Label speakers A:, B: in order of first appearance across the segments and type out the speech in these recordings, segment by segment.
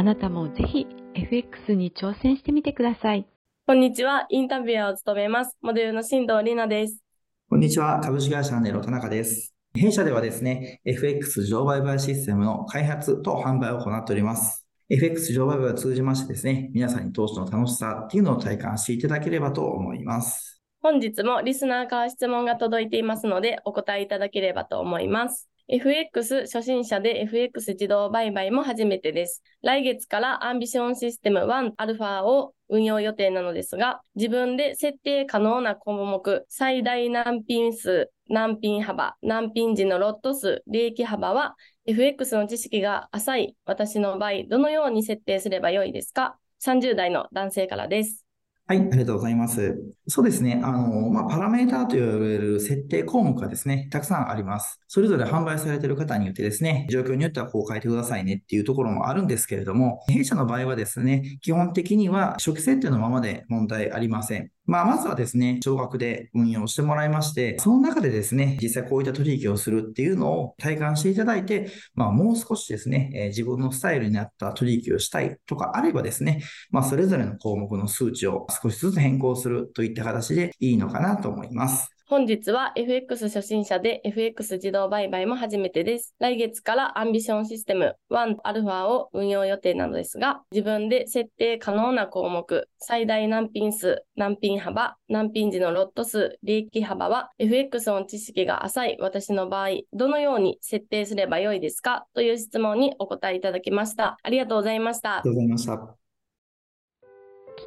A: あなたもぜひ FX に挑戦してみてください。
B: こんにちは。インタビュアーを務めます。モデルの新藤里奈です。
C: こんにちは。株式会社ネロ田中です。弊社ではですね、FX 自動売買システムの開発と販売を行っております。FX 上売買を通じましてですね、皆さんに投資の楽しさっていうのを体感していただければと思います。
B: 本日もリスナーから質問が届いていますので、お答えいただければと思います。FX 初心者で FX 自動売買も初めてです。来月からアンビションシステム 1α を運用予定なのですが、自分で設定可能な項目、最大難品数、難品幅、難品時のロット数、利益幅は FX の知識が浅い私の場合、どのように設定すればよいですか ?30 代の男性からです。
C: はい、ありがとうございます。そうですね。あの、まあ、パラメーターと言われる設定項目がですね、たくさんあります。それぞれ販売されている方によってですね、状況によってはこう変えてくださいねっていうところもあるんですけれども、弊社の場合はですね、基本的には初期設定のままで問題ありません。まあ、まずはですね、少額で運用してもらいまして、その中でですね、実際こういった取引をするっていうのを体感していただいて、まあ、もう少しですね、え、自分のスタイルに合った取引をしたいとかあればですね、まあ、それぞれの項目の数値を少しずつ変更するといった形でいいのかなと思います。
B: 本日は FX 初心者で FX 自動売買も初めてです。来月からアンビションシステム 1α を運用予定なのですが、自分で設定可能な項目、最大難品数、難品幅、難品時のロット数、利益幅は FX の知識が浅い私の場合、どのように設定すればよいですか？という質問にお答えいただきました。ありがとうございました。
C: ありがとうございました。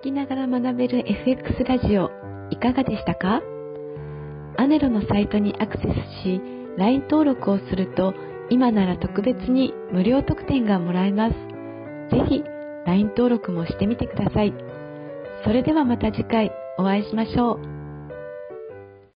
A: 聞きながら学べる FX ラジオ、いかがでしたか？アネロのサイトにアクセスし、LINE 登録をすると、今なら特別に無料特典がもらえます。是非、LINE 登録もしてみてください。それではまた次回お会いしましょう。